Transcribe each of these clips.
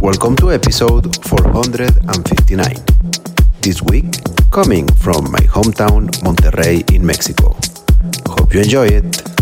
Welcome to episode 459. This week, coming from my hometown, Monterrey, in Mexico. Hope you enjoy it.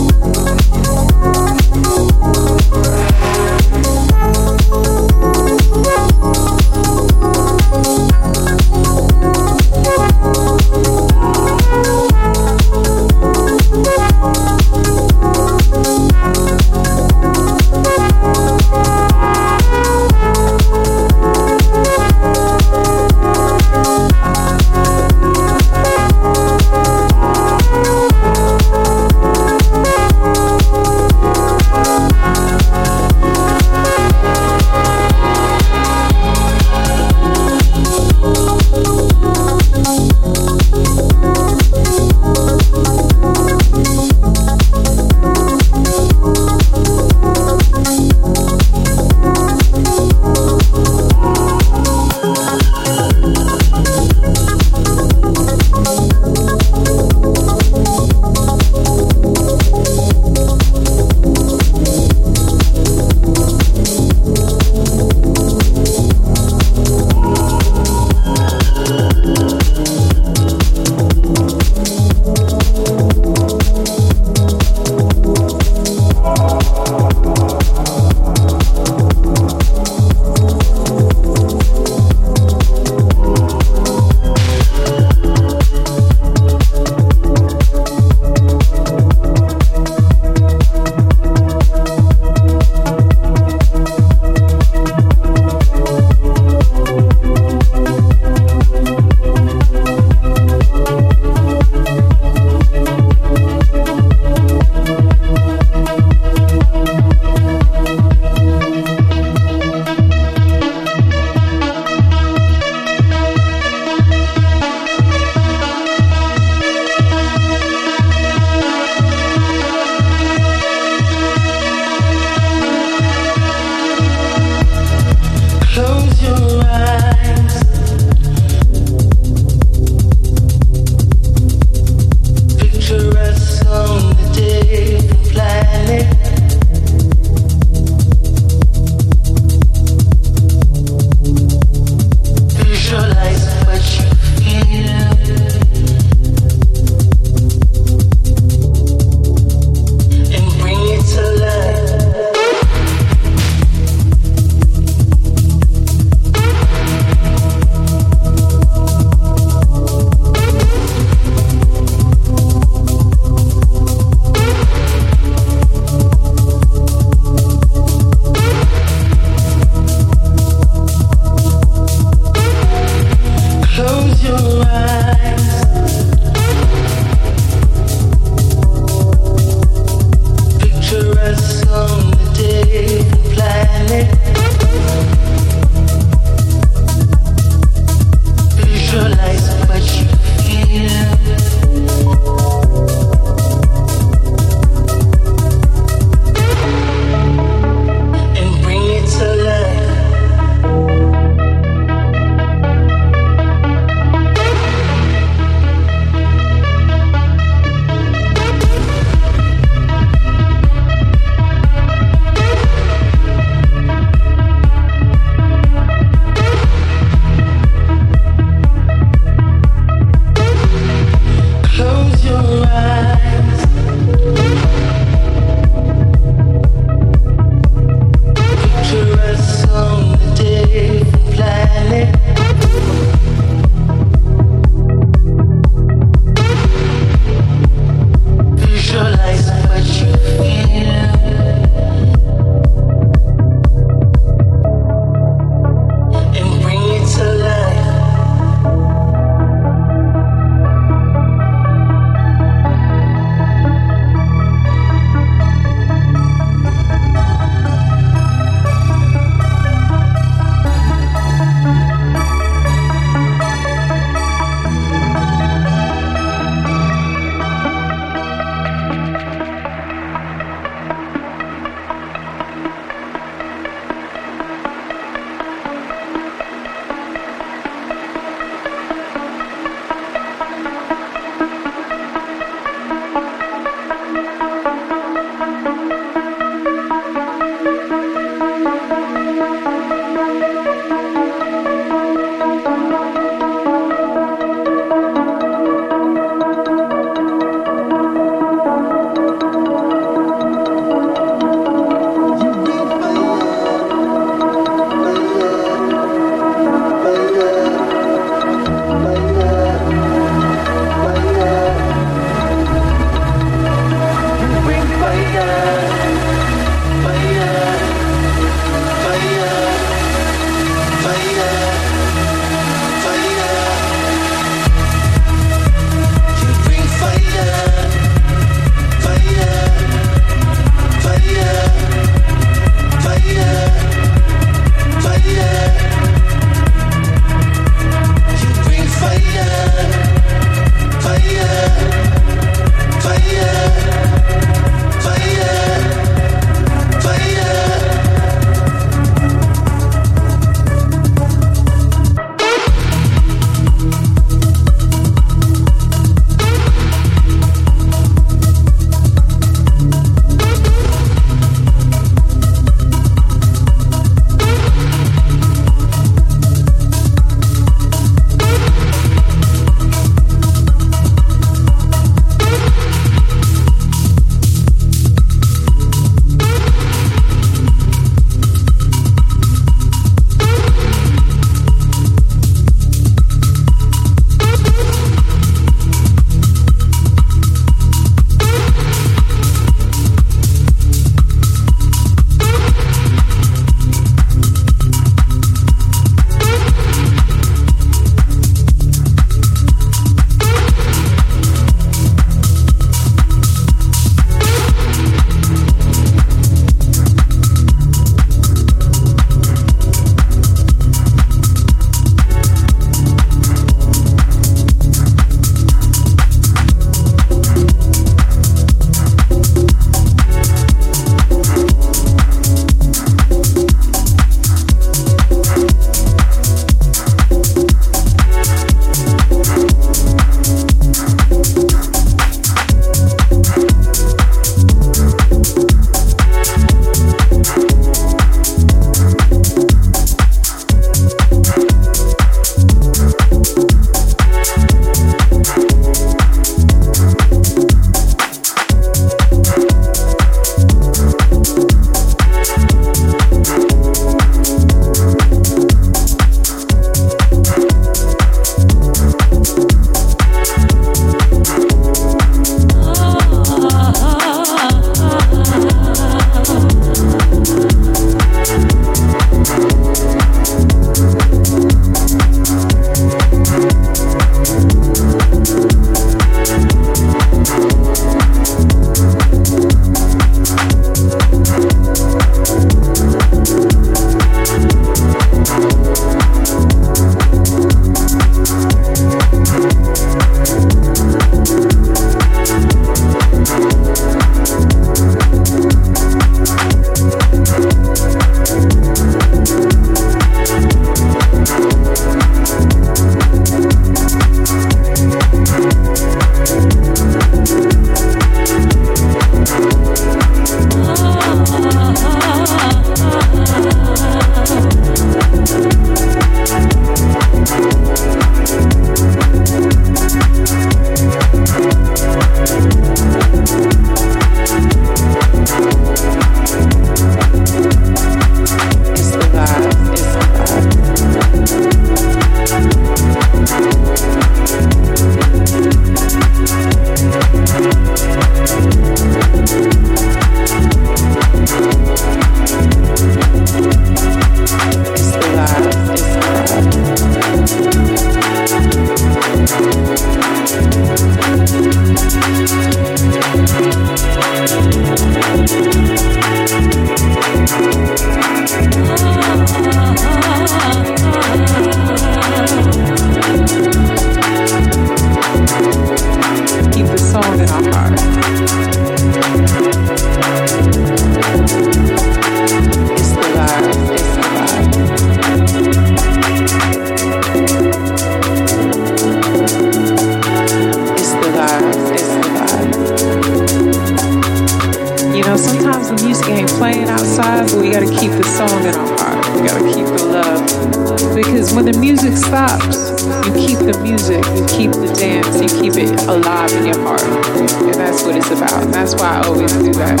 sometimes the music ain't playing outside, but we gotta keep the song in our heart. We gotta keep the love. Because when the music stops, you keep the music, you keep the dance, you keep it alive in your heart. And that's what it's about. And that's why I always do that.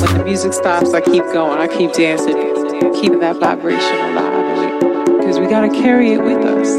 When the music stops, I keep going, I keep dancing, keeping that vibration alive. Because we gotta carry it with us.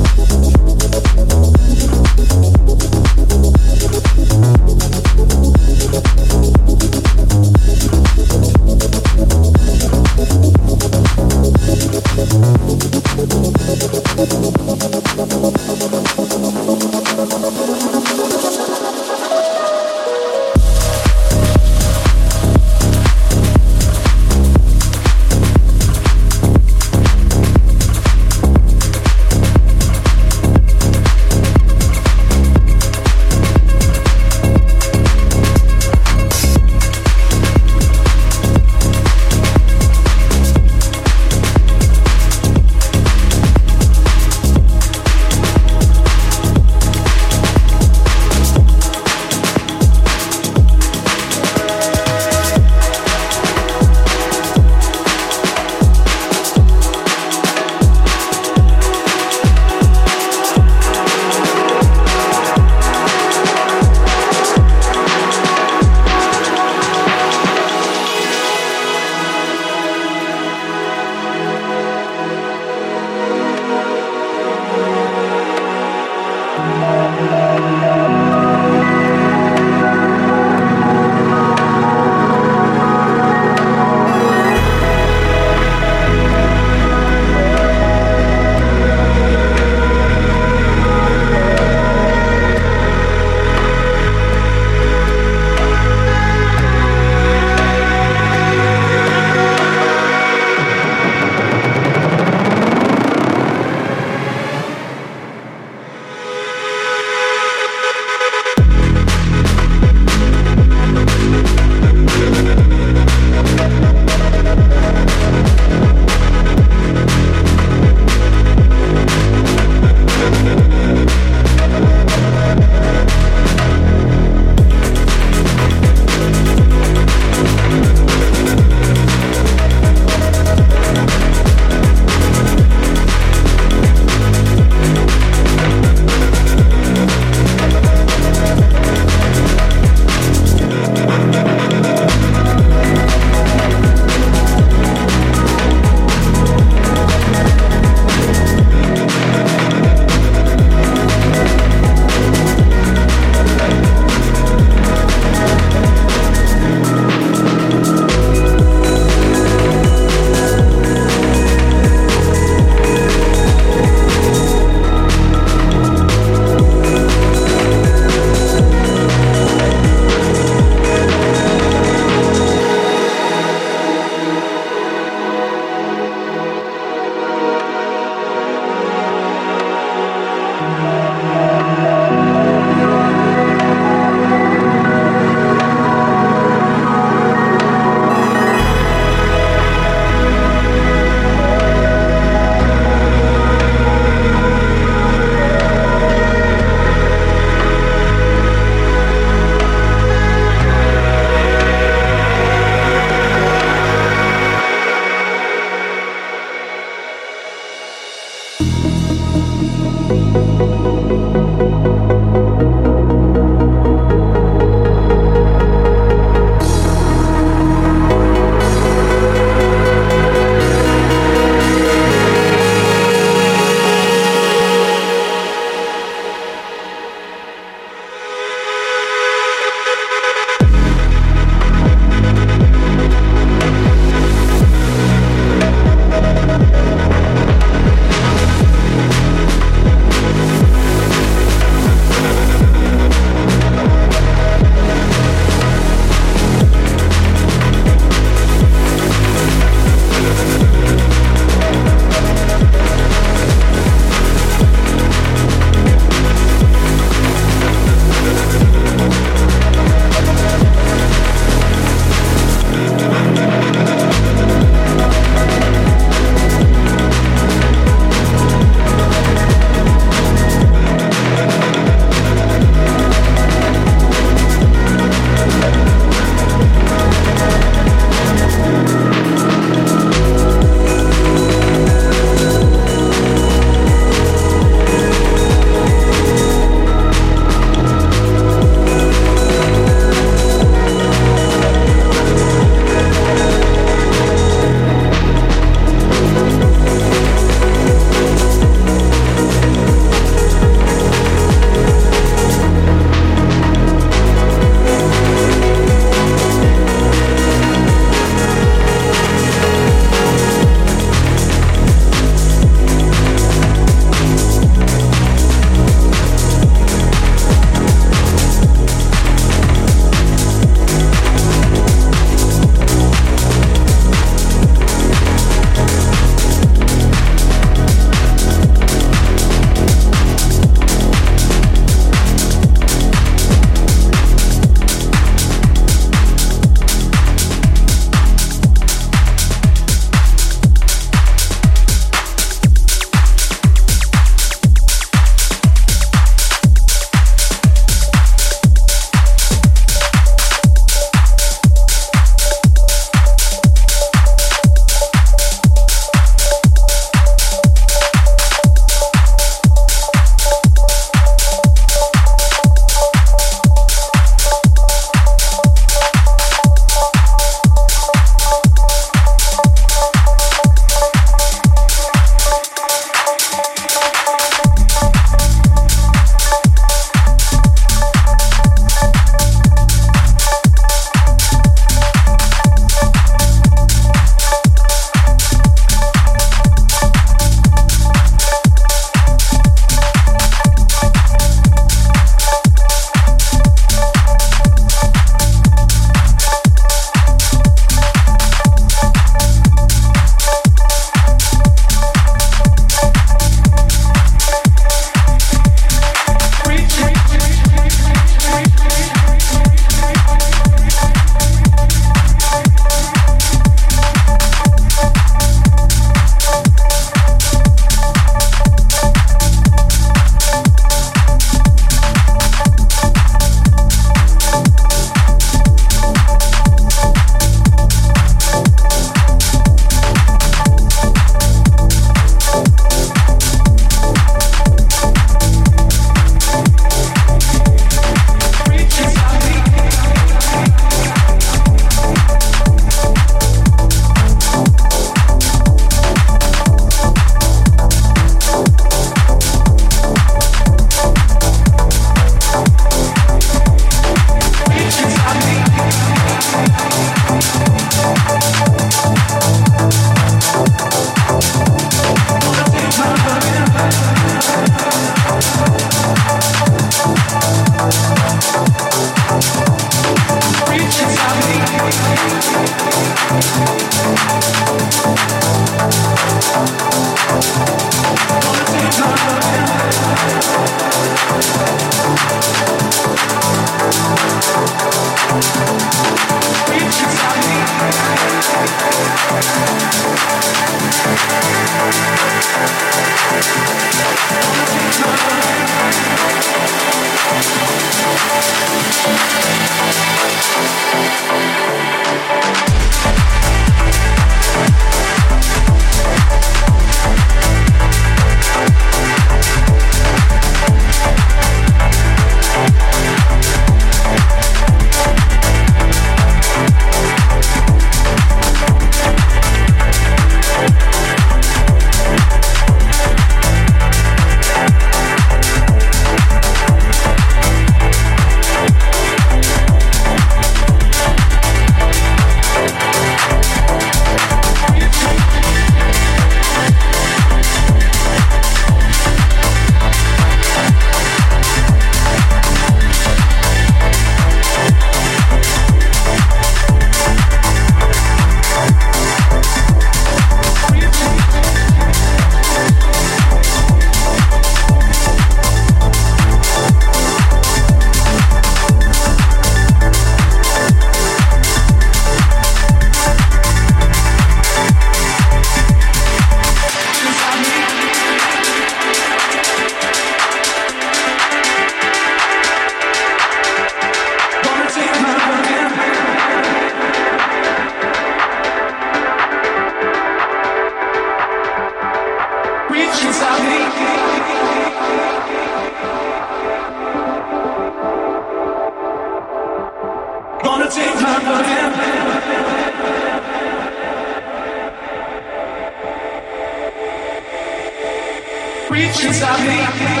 treats I me.